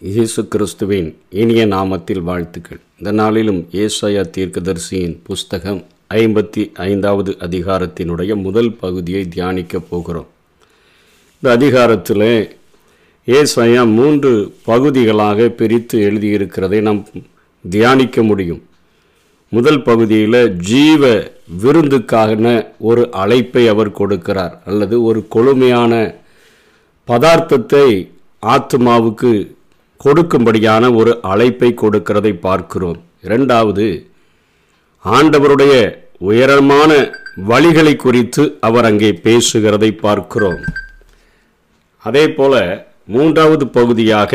இயேசு கிறிஸ்துவின் இனிய நாமத்தில் வாழ்த்துக்கள். இந்த நாளிலும் ஏசாயா தீர்க்கதரிசியின் புஸ்தகம் ஐம்பத்தி ஐந்தாவது அதிகாரத்தினுடைய முதல் பகுதியை தியானிக்கப் போகிறோம். இந்த அதிகாரத்தில் ஏசாயா மூன்று பகுதிகளாக பிரித்து எழுதியிருக்கிறதை நாம் தியானிக்க முடியும். முதல் பகுதியில் ஜீவ விருந்துக்கான ஒரு அழைப்பை அவர் கொடுக்கிறார். அல்லது ஒரு கொழுமையான பதார்த்தத்தை ஆத்மாவுக்கு கொடுக்கும்படியான ஒரு அழைப்பை கொடுக்கிறதை பார்க்கிறோம். இரண்டாவது ஆண்டவருடைய உயரமான வழிகளை குறித்து அவர் அங்கே பேசுகிறதை பார்க்கிறோம். அதே போல மூன்றாவது பகுதியாக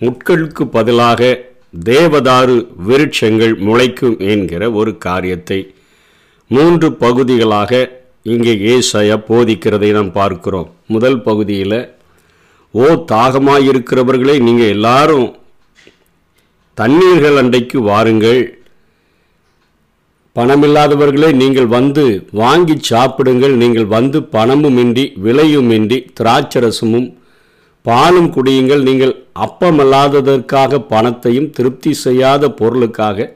முட்களுக்கு பதிலாக தேவதாரு விருட்சங்கள் முளைக்கும் என்கிற ஒரு காரியத்தை மூன்று பகுதிகளாக இங்கே ஏசாயா போதிக்கிறதை நாம் பார்க்கிறோம். முதல் பகுதியில் ஓ தாகமாயிருக்கிறவர்களே நீங்கள் எல்லாரும் தண்ணீர்கள் அண்டைக்கு வாருங்கள். பணமில்லாதவர்களே நீங்கள் வந்து வாங்கி சாப்பிடுங்கள். நீங்கள் வந்து பணமுமின்றி விலையுமின்றி திராட்சரசமும் பாலும் குடியுங்கள். நீங்கள் அப்பமல்லாததற்காக பணத்தையும் திருப்தி செய்யாத பொருளுக்காக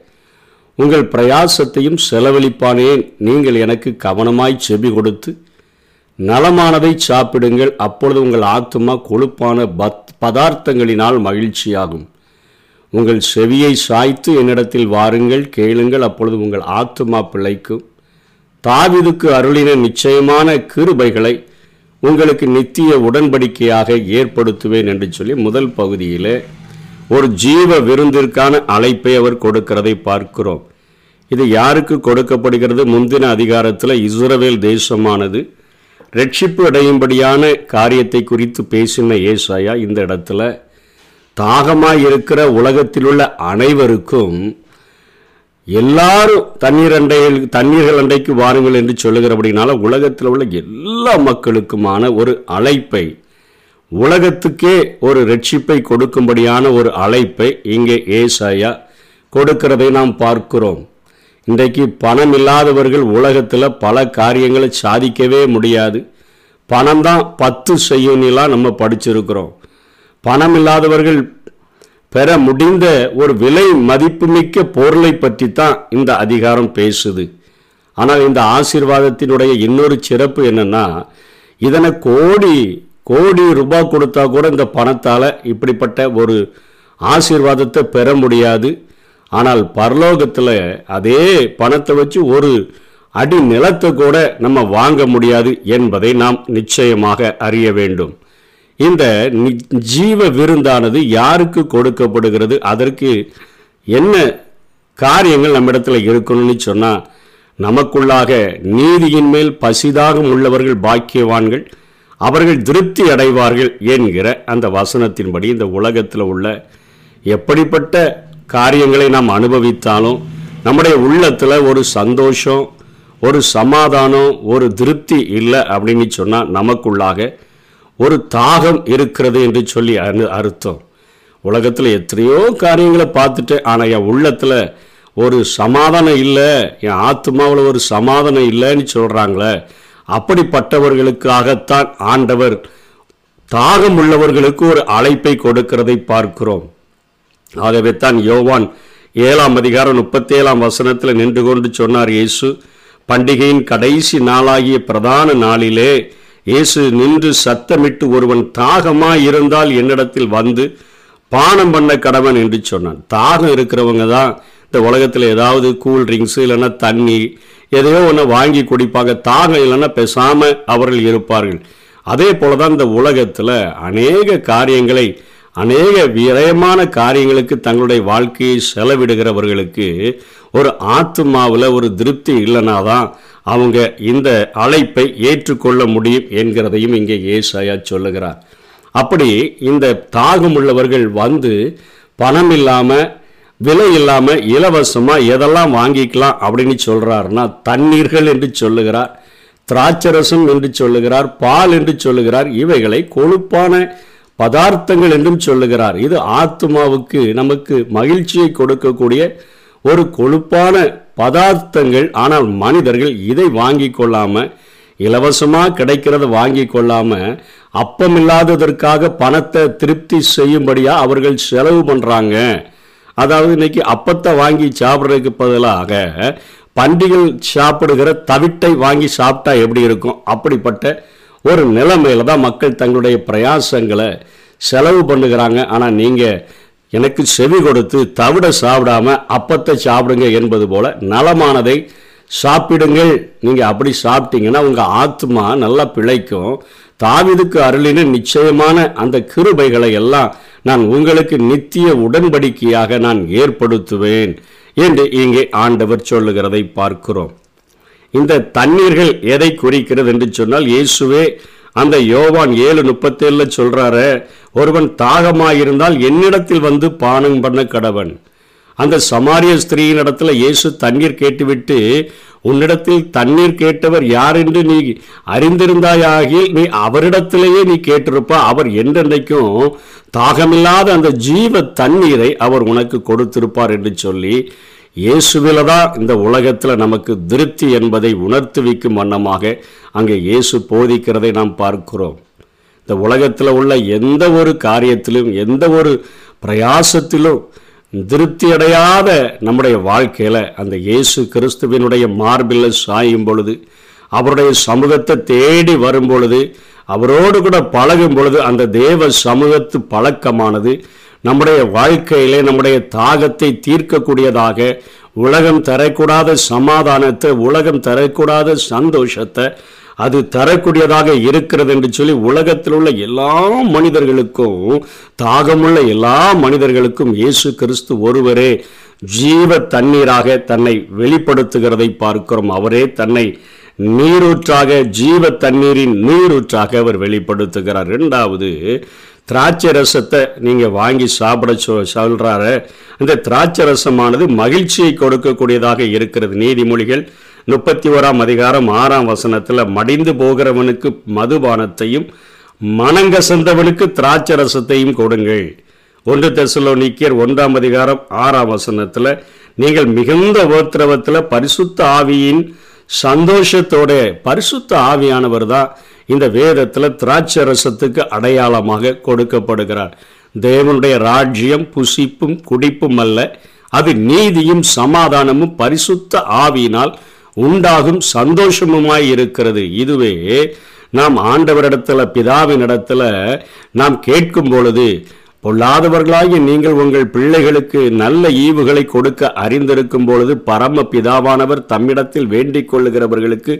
உங்கள் பிரயாசத்தையும் செலவழிப்பானேன். நீங்கள் எனக்கு கவனமாய் செவி கொடுத்து நலமானதை சாப்பிடுங்கள். அப்பொழுது உங்கள் ஆத்மா கொழுப்பான பத் பதார்த்தங்களினால் மகிழ்ச்சியாகும். உங்கள் செவியை சாய்த்து என்னிடத்தில் வாருங்கள் கேளுங்கள். அப்பொழுது உங்கள் ஆத்மா பிழைக்கும். தாவிதுக்கு அருளின நிச்சயமான கிருபைகளை உங்களுக்கு நித்திய உடன்படிக்கையாக ஏற்படுத்துவேன் என்று சொல்லி முதல் பகுதியில் ஒரு ஜீவ விருந்திற்கான அழைப்பை அவர் கொடுக்கிறதை பார்க்கிறோம். இது யாருக்கு கொடுக்கப்படுகிறது? முந்தின அதிகாரத்தில் இஸ்ரவேல் தேசமானது. ரட்சிப்பு அடையும்படியான காரியத்தை குறித்து பேசின ஏசாயா இந்த இடத்துல தாகமாக இருக்கிற உலகத்தில் உள்ள அனைவருக்கும் எல்லாரும் தண்ணீர் அண்டையில் தண்ணீர்கள் அண்டைக்கு வாருங்கள் என்று சொல்லுகிறபடினால உலகத்தில் உள்ள எல்லா மக்களுக்குமான ஒரு அழைப்பை உலகத்துக்கே ஒரு ரட்சிப்பை கொடுக்கும்படியான ஒரு அழைப்பை இங்கே ஏசாயா கொடுக்கிறதை நாம் பார்க்கிறோம். இன்றைக்கு பணம் இல்லாதவர்கள் உலகத்தில் பல காரியங்களை சாதிக்கவே முடியாது. பணம் தான் பத்து செய்யும்லாம் நம்ம படிச்சிருக்கிறோம். பணம் இல்லாதவர்கள் பெற முடிந்த ஒரு விலை மதிப்புமிக்க பொருளை பற்றி தான் இந்த அதிகாரம் பேசுது. ஆனால் இந்த ஆசீர்வாதத்தினுடைய இன்னொரு சிறப்பு என்னென்னா இதனை கோடி கோடி ரூபாய் கொடுத்தா கூட இந்த பணத்தால் இப்படிப்பட்ட ஒரு ஆசீர்வாதத்தை பெற முடியாது. ஆனால் பரலோகத்தில் அதே பணத்தை வச்சு ஒரு அடி நிலத்தை கூட நம்ம வாங்க முடியாது என்பதை நாம் நிச்சயமாக அறிய வேண்டும். இந்த ஜீவ விருந்தானது யாருக்கு கொடுக்கப்படுகிறது? அதற்கு என்ன காரியங்கள் நம்மிடத்தில் இருக்கணும்னு சொன்னால் நமக்குள்ளாக நீதியின் மேல் பசிதாகம் உள்ளவர்கள் பாக்கியவான்கள் அவர்கள் திருப்தி அடைவார்கள் என்கிற அந்த வசனத்தின்படி இந்த உலகத்தில் உள்ள எப்படிப்பட்ட காரியங்களை நாம் அனுபவித்தாலும் நம்முடைய உள்ளத்தில் ஒரு சந்தோஷம் ஒரு சமாதானம் ஒரு திருப்தி இல்லை அப்படின்னு சொன்னால் நமக்குள்ளாக ஒரு தாகம் இருக்கிறது என்று சொல்லி அனு அர்த்தம். உலகத்தில் எத்தனையோ காரியங்களை பார்த்துட்டு ஆனால் என் உள்ளத்தில் ஒரு சமாதானம் இல்லை என் ஆத்மாவில் ஒரு சமாதானம் இல்லைன்னு சொல்கிறாங்களே அப்படிப்பட்டவர்களுக்காகத்தான் ஆண்டவர் தாகம் உள்ளவர்களுக்கு ஒரு அழைப்பை கொடுக்கிறதை பார்க்கிறோம். ஆகவே தான் யோவான் ஏழாம் அதிகாரம் முப்பத்தேழாம் வசனத்தில் நின்று கொண்டு சொன்னார் இயேசு பண்டிகையின் கடைசி நாளாகிய பிரதான நாளிலே இயேசு நின்று சத்தமிட்டு ஒருவன் தாகமாக இருந்தால் என்னிடத்தில் வந்து பானம் பண்ண கடவன் என்று சொன்னான். தாகம் இருக்கிறவங்க தான் இந்த உலகத்தில் ஏதாவது கூல் ட்ரிங்க்ஸ் இல்லைன்னா தண்ணி எதையோ ஒன்று வாங்கி குடிப்பாங்க. தாகம் இல்லைன்னா பேசாமல் அவர்கள் இருப்பார்கள். அதே போல தான் இந்த உலகத்தில் அநேக காரியங்களை அநேக விரயமான காரியங்களுக்கு தங்களுடைய வாழ்க்கையை செலவிடுகிறவர்களுக்கு ஒரு ஆத்மாவில் ஒரு திருப்தி இல்லைனா தான் அவங்க இந்த அழைப்பை ஏற்றுக்கொள்ள முடியும் என்கிறதையும் இங்கே ஏசாயா சொல்லுகிறார். அப்படி இந்த தாகம் உள்ளவர்கள் வந்து பணம் இல்லாமல் விலை இல்லாமல் இலவசமாக எதெல்லாம் வாங்கிக்கலாம் அப்படின்னு சொல்கிறாருன்னா தண்ணீர்கள் என்று சொல்லுகிறார் திராட்சரசம் என்று சொல்லுகிறார் பால் என்று சொல்லுகிறார் இவைகளை கொழுப்பான பதார்த்தங்கள் என்றும் சொல்லுகிறார். இது ஆத்மாவுக்கு நமக்கு மகிழ்ச்சியை கொடுக்கக்கூடிய ஒரு கொழுப்பான பதார்த்தங்கள். ஆனால் மனிதர்கள் இதை வாங்கி கொள்ளாமல் இலவசமாக கிடைக்கிறத வாங்கி கொள்ளாமல் அப்பம் இல்லாததற்காக பணத்தை திருப்தி செய்யும்படியா அவர்கள் செலவு பண்ணுறாங்க அதாவது இன்னைக்கு அப்பத்தை வாங்கி சாப்பிட்றதுக்கு பதிலாக பண்டிகள் சாப்பிடுகிற தவிட்டை வாங்கி சாப்பிட்டா எப்படி இருக்கும்? அப்படிப்பட்ட ஒரு நிலைமையில தான் மக்கள் தங்களுடைய பிரயாசங்களை செலவு பண்ணுகிறாங்க. ஆனால் நீங்கள் எனக்கு செவி கொடுத்து தவிட சாப்பிடாம அப்பத்தை சாப்பிடுங்க என்பது போல் நலமானதை சாப்பிடுங்கள். நீங்கள் அப்படி சாப்பிட்டீங்கன்னா உங்கள் ஆத்மா நல்லா பிழைக்கும். தாவிதுக்கு அருளின நிச்சயமான அந்த கிருபைகளை எல்லாம் நான் உங்களுக்கு நித்திய உடன்படிக்கையாக நான் ஏற்படுத்துவேன் என்று இங்கே ஆண்டவர் சொல்லுகிறதை பார்க்கிறோம். இந்த தண்ணீர்கள் எதை குறிக்கிறது என்று சொன்னால் இயேசுவே அந்த யோவான் ஏழு முப்பத்தேழுல சொல்கிறார ஒருவன் தாகமாயிருந்தால் என்னிடத்தில் வந்து பானம் பண்ண கடவன். அந்த சமாரிய ஸ்திரீயின் இடத்துல இயேசு தண்ணீர் கேட்டுவிட்டு உன்னிடத்தில் தண்ணீர் கேட்டவர் யார் என்று நீ அறிந்திருந்தாயாகில் நீ அவரிடத்திலேயே நீ கேட்டிருப்ப அவர் என்றென்றைக்கும் தாகமில்லாத அந்த ஜீவ தண்ணீரை அவர் உனக்கு கொடுத்திருப்பார் என்று சொல்லி இயேசுவில தான் இந்த உலகத்தில் நமக்கு திருப்தி என்பதை உணர்த்துவிக்கும் வண்ணமாக அங்கே இயேசு போதிக்கிறதை நாம் பார்க்கிறோம். இந்த உலகத்தில் உள்ள எந்த ஒரு காரியத்திலும் எந்த ஒரு பிரயாசத்திலும் திருப்தி அடையாத நம்முடைய வாழ்க்கையில் அந்த இயேசு கிறிஸ்துவினுடைய மார்பில் சாயும் பொழுது அவருடைய சமூகத்தை தேடி வரும் பொழுது அவரோடு கூட பழகும் பொழுது அந்த தேவ சமூகத்து பழக்கமானது நம்முடைய வாழ்க்கையிலே நம்முடைய தாகத்தை தீர்க்கக்கூடியதாக உலகம் தரக்கூடாத சமாதானத்தை உலகம் தரக்கூடாத சந்தோஷத்தை அது தரக்கூடியதாக இருக்கிறது என்று சொல்லி உலகத்தில் உள்ள எல்லா மனிதர்களுக்கும் தாகமுள்ள எல்லா மனிதர்களுக்கும் இயேசு கிறிஸ்து ஒருவரே ஜீவ தண்ணீராக தன்னை வெளிப்படுத்துகிறதை பார்க்கிறோம். அவரே தன்னை நீரூற்றாக ஜீவ தண்ணீரின் நீரூற்றாக அவர் வெளிப்படுத்துகிறார். இரண்டாவது திராட்சை ரசத்தை நீங்கள் வாங்கி சாப்பிட சொ சொல்கிறாரு அந்த திராட்சை ரசமானது மகிழ்ச்சியை கொடுக்கக்கூடியதாக இருக்கிறது. நீதிமொழிகள் முப்பத்தி ஓராம் அதிகாரம் ஆறாம் வசனத்தில் மடிந்து போகிறவனுக்கு மதுபானத்தையும் மனங்கசந்தவனுக்கு திராட்சை ரசத்தையும் கொடுங்கள். ஒன்று தெசலோனிக்கியர் ஒன்றாம் அதிகாரம் ஆறாம் வசனத்தில் நீங்கள் மிகுந்த உபத்திரவத்தில் பரிசுத்த ஆவியின் சந்தோஷத்தோட பரிசுத்த ஆவியானவர் தான் இந்த வேதத்தில் திராட்சை ரசத்துக்கு அடையாளமாக கொடுக்கப்படுகிறார். தேவனுடைய ராஜ்யம் புசிப்பும் குடிப்பும் அல்ல. அது நீதியும் சமாதானமும் பரிசுத்த ஆவியினால் உண்டாகும் சந்தோஷமுமாய் இருக்கிறது. இதுவே நாம் ஆண்டவரிடத்துல பிதாவினிடத்தில் நாம் கேட்கும் பொழுது பொல்லாதவர்களாகி நீங்கள் உங்கள் பிள்ளைகளுக்கு நல்ல ஈவுகளை கொடுக்க அறிந்திருக்கும் பொழுது பரம பிதாவானவர் தம்மிடத்தில் வேண்டிக் கொள்ளுகிறவர்களுக்கு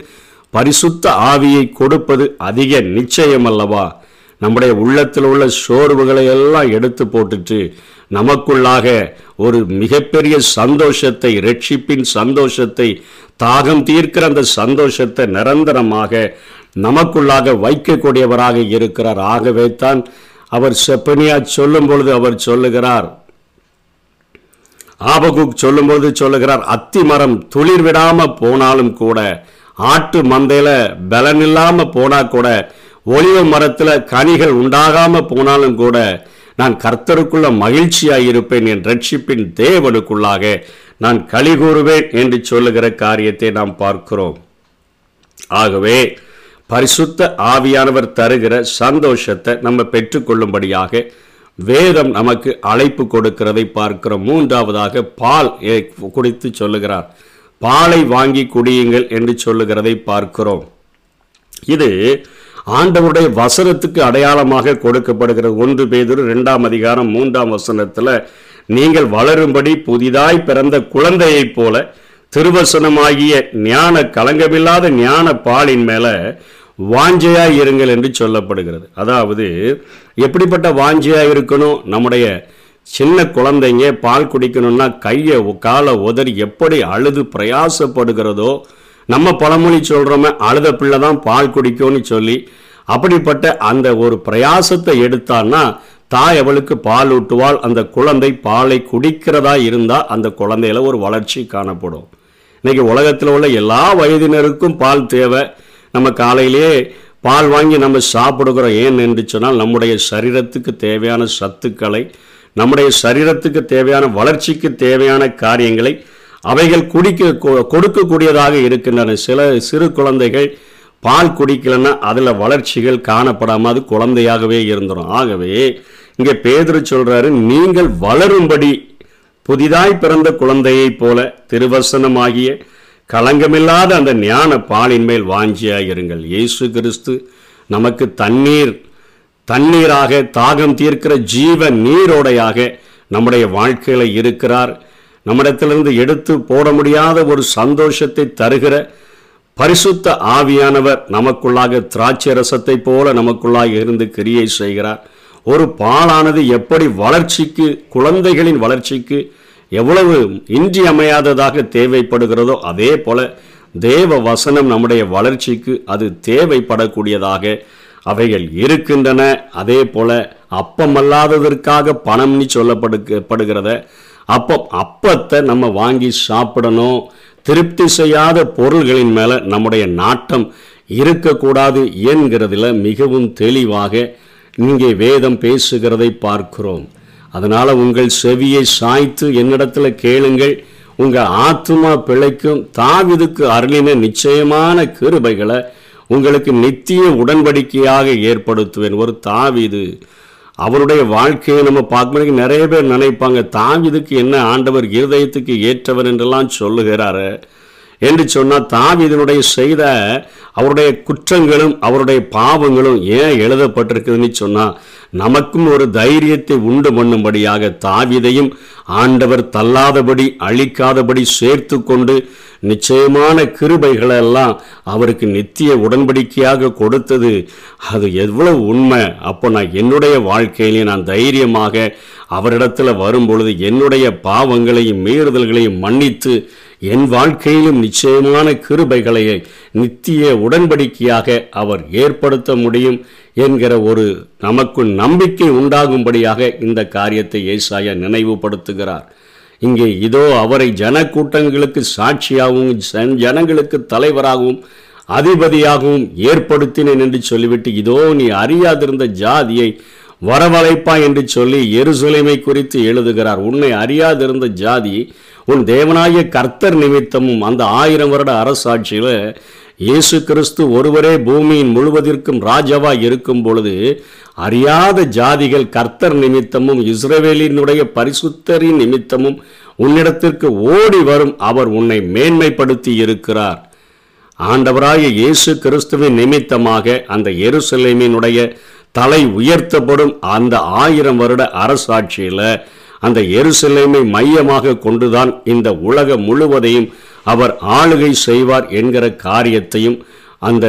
பரிசுத்த ஆவியை கொடுப்பது அதிக நிச்சயம் அல்லவா நம்முடைய உள்ளத்தில் உள்ள சோர்வுகளை எல்லாம் எடுத்து போட்டுட்டு நமக்குள்ளாக ஒரு மிகப்பெரிய சந்தோஷத்தை ரட்சிப்பின் சந்தோஷத்தை தாகம் தீர்க்கிற அந்த சந்தோஷத்தை நிரந்தரமாக நமக்குள்ளாக வைக்கக்கூடியவராக இருக்கிறார். ஆகவே தான் அவர் செப்பனியா சொல்லும் பொழுது அவர் சொல்லுகிறார் ஆபகுக் சொல்லும்போது சொல்லுகிறார் அத்தி மரம் துளிர் விடாம போனாலும் கூட ஆட்டு மந்தையில் பலன் இல்லாமல் போனால் கூட ஒளிவ மரத்தில் கனிகள் உண்டாகாமல் போனாலும் கூட நான் கர்த்தருக்குள்ள மகிழ்ச்சியாக இருப்பேன் என் ரட்சிப்பின் தேவனுக்குள்ளாக நான் களி கூறுவேன் என்று சொல்லுகிற காரியத்தை நாம் பார்க்கிறோம். ஆகவே பரிசுத்த ஆவியானவர் தருகிற சந்தோஷத்தை நம்ம பெற்றுக்கொள்ளும்படியாக வேதம் நமக்கு அழைப்பு கொடுக்கிறதை பார்க்கிறோம். மூன்றாவதாக பால் குடித்து சொல்லுகிறார். பாலை வாங்கி குடியுங்கள் என்று சொல்லுகிறதை பார்க்கிறோம். இது ஆண்டவருடைய வசனத்துக்கு அடையாளமாக கொடுக்கப்படுகிறது ஒன்று பேதொரு இரண்டாம் அதிகாரம் மூன்றாம் வசனத்தில் நீங்கள் வளரும்படி புதிதாய் பிறந்த குழந்தையைப் போல திருவசனமாகிய ஞான கலங்கமில்லாத ஞான பாலின் மேல வாஞ்சையாய் இருங்கள் என்று சொல்லப்படுகிறது. அதாவது எப்படிப்பட்ட வாஞ்சையாக இருக்கணும்? நம்முடைய சின்ன குழந்தைங்க பால் குடிக்கணும்னா கையை காலை உதறி எப்படி அழுது பிரயாசப்படுகிறதோ நம்ம பழமொழி சொல்கிறோமே அழுத பிள்ளை தான் பால் குடிக்கும்னு சொல்லி அப்படிப்பட்ட அந்த ஒரு பிரயாசத்தை எடுத்தான்னா தாய் அவளுக்கு பால் ஊட்டுவாள். அந்த குழந்தை பாலை குடிக்கிறதா இருந்தால் அந்த குழந்தையில ஒரு வளர்ச்சி காணப்படும். இன்னைக்கு உலகத்தில் உள்ள எல்லா வயதினருக்கும் பால் தேவை. நம்ம காலையிலேயே பால் வாங்கி நம்ம சாப்பிடுகிறோம். ஏன் என்று சொன்னால் நம்முடைய சரீரத்துக்கு தேவையான சத்துக்களை நம்முடைய சரீரத்துக்கு தேவையான வளர்ச்சிக்கு தேவையான காரியங்களை அவைகள் குடிக்க கொ- கொடுக்கக்கூடியதாக இருக்கின்றன. சில சிறு குழந்தைகள் பால் குடிக்கலன்னா அதில் வளர்ச்சிகள் காணப்படாமல் அது குழந்தையாகவே இருந்துடும் ஆகவே இங்கே பேதர் சொல்கிறாரு நீங்கள் வளரும்படி புதிதாய் பிறந்த குழந்தையைப் போல திருவசனமாகிய களங்கமில்லாத அந்த ஞான பாலின் மேல் வாஞ்சியாயிருங்கள். இயேசு கிறிஸ்து நமக்கு தண்ணீர் தண்ணீராக தாகம் தீர்க்கிற ஜீவ நீரோடையாக நம்முடைய வாழ்க்கையில் இருக்கிறார். நம்மிடத்திலிருந்து எடுத்து போட முடியாத ஒரு சந்தோஷத்தை தருகிற பரிசுத்த ஆவியானவர் நமக்குள்ளாக திராட்சை ரசத்தை போல நமக்குள்ளாக இருந்து கிரியை செய்கிறார். ஒரு பாலானது எப்படி வளர்ச்சிக்கு குழந்தைகளின் வளர்ச்சிக்கு எவ்வளவு இன்றியமையாததாக தேவைப்படுகிறதோ அதே போல தேவ வசனம் நம்முடைய வளர்ச்சிக்கு அது தேவைப்படக்கூடியதாக அவைகள் இருக்கின்றன. அதே போல அப்பமல்லாததற்காக பணம்னு சொல்லப்படுகிறத அப்பம் அப்பத்தை நம்ம வாங்கி சாப்பிடணும். திருப்தி செய்யாத பொருள்களின் மேலே நம்முடைய நாட்டம் இருக்கக்கூடாது என்கிறதுல மிகவும் தெளிவாக இங்கே வேதம் பேசுகிறதை பார்க்கிறோம். அதனால் உங்கள் செவியை சாய்த்து என்னிடத்தில் கேளுங்கள். உங்கள் ஆத்மா பிழைக்கும் தாவிதுக்கு அருளின நிச்சயமான கிருபைகளை உங்களுக்கு நித்திய உடன்படிக்கையாக ஏற்படுத்துவேன். ஒரு தாவிது அவருடைய வாழ்க்கையை நம்ம பார்க்கும்போது நிறைய பேர் நினைப்பாங்க தாவிதுக்கு என்ன ஆண்டவர் இருதயத்துக்கு ஏற்றவர் என்றெல்லாம் சொல்லுகிறாரு. என்று சொன்னால் தாவிதனுடைய செய்த அவருடைய குற்றங்களும் அவருடைய பாவங்களும் ஏன் எழுதப்பட்டிருக்குதுன்னு சொன்னால் நமக்கும் ஒரு தைரியத்தை உண்டு பண்ணும்படியாக தாவிதையும் ஆண்டவர் தள்ளாதபடி அழிக்காதபடி சேர்த்து கொண்டு நிச்சயமான கிருபைகளெல்லாம் அவருக்கு நித்திய உடன்படிக்கையாக கொடுத்தது. அது எவ்வளவு உண்மை. அப்போ நான் என்னுடைய வாழ்க்கையிலே நான் தைரியமாக அவரிடத்தில் வரும்பொழுது என்னுடைய பாவங்களையும் மீறுதல்களையும் மன்னித்து என் வாழ்க்கையிலும் நிச்சயமான கிருபைகளை நித்திய உடன்படிக்கையாக அவர் ஏற்படுத்த முடியும் என்கிற ஒரு நமக்குள் நம்பிக்கை உண்டாகும்படியாக இந்த காரியத்தை ஏசாயா நினைவுபடுத்துகிறார். இங்கே இதோ அவரை ஜன கூட்டங்களுக்கு சாட்சியாகவும் ஜனங்களுக்கு தலைவராகவும் அதிபதியாகவும் ஏற்படுத்தினேன் என்று சொல்லிவிட்டு இதோ நீ அறியாதிருந்த ஜாதியை வரவழைப்பா என்று சொல்லி எருசலேமை குறித்து எழுதுகிறார். உன்னை அறியாதிருந்த ஜாதி உன் தேவனாய கர்த்தர் நிமித்தமும் அந்த ஆயிரம் வருட அரசாட்சியில் இயேசு கிறிஸ்து ஒருவரே பூமியின் முழுவதற்கும் ராஜாவா இருக்கும் பொழுது அறியாத ஜாதிகள் கர்த்தர் நிமித்தமும் இஸ்ரேவேலினுடைய பரிசுத்தரின் நிமித்தமும் உன்னிடத்திற்கு ஓடி வரும் அவர் உன்னை மேன்மைப்படுத்தி இருக்கிறார். ஆண்டவராய இயேசு கிறிஸ்துவின் நிமித்தமாக அந்த எருசலேமினுடைய தலை உயர்த்தப்படும் அந்த ஆயிரம் வருட அரசாட்சியில் அந்த எருசலேமை மையமாக கொண்டுதான் இந்த உலகம் முழுவதையும் அவர் ஆளுகை செய்வார் என்கிற காரியத்தையும் அந்த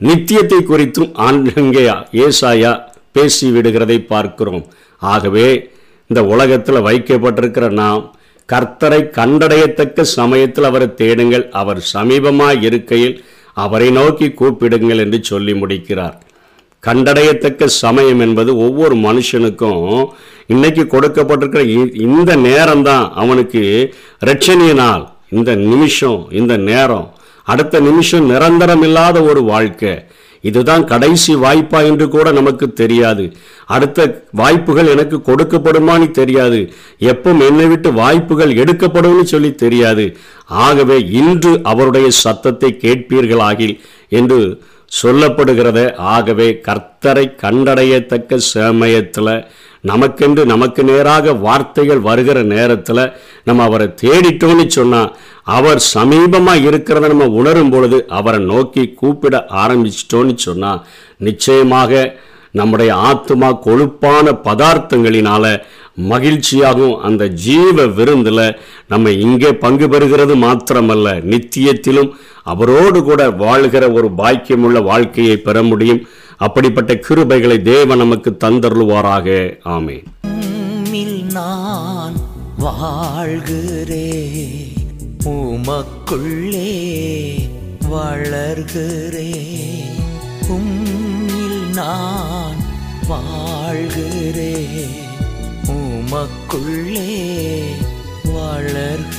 நித்தியத்தை குறித்தும் அங்கே ஏசாயா பேசி விடுகிறதை பார்க்கிறோம். ஆகவே இந்த உலகத்தில் வைக்கப்பட்டிருக்கிற நாம் கர்த்தரை கண்டடையத்தக்க சமயத்தில் அவரை தேடுங்கள். அவர் சமீபமாக இருக்கையில் அவரை நோக்கி கூப்பிடுங்கள் என்று சொல்லி முடிக்கிறார். கண்டடையத்தக்க சமயம் என்பது ஒவ்வொரு மனுஷனுக்கும் இன்னைக்கு கொடுக்கப்பட்டிருக்கிற இந்த நேரம் தான் அவனுக்கு ரட்சணிய நாள் இந்த நிமிஷம் இந்த நேரம் அடுத்த நிமிஷம் நிரந்தரம் இல்லாத ஒரு வாழ்க்கை. இதுதான் கடைசி வாய்ப்பா என்று கூட நமக்கு தெரியாது. அடுத்த வாய்ப்புகள் எனக்கு கொடுக்கப்படுமான்னு தெரியாது. எப்போ என்னை விட்டு வாய்ப்புகள் எடுக்கப்படும்னு சொல்லி தெரியாது. ஆகவே இன்று அவருடைய சத்தத்தை கேட்பீர்களாகில் என்று சொல்லப்படுகிறத. ஆகவே கர்த்தரை கண்டடையத்தக்க சமயத்தில் நமக்கென்று நமக்கு நேராக வார்த்தைகள் வருகிற நேரத்தில் நம்ம அவரை தேடிட்டோன்னு சொன்னால் அவர் சமீபமாக இருக்கிறத நம்ம உணரும் பொழுது அவரை நோக்கி கூப்பிட ஆரம்பிச்சிட்டோன்னு சொன்னால் நிச்சயமாக நம்முடைய ஆத்மா கொழுப்பான பதார்த்தங்களினால மகிழ்ச்சியாகவும் அந்த ஜீவ விருந்தில் நம்ம இங்கே பங்கு பெறுகிறது மாத்திரமல்ல நித்தியத்திலும் அவரோடு கூட வாழ்கிற ஒரு பாக்கியமுள்ள வாழ்க்கையை பெற முடியும். அப்படிப்பட்ட கிருபைகளை தேவன் நமக்கு தந்தருவாராக ஆமே நான் வாழ்கிறே உமக்குள்ளே வளர்கிறே உம்மில் நான் வாழ்கிறே உமக்குள்ளே வளர்கிறேன்.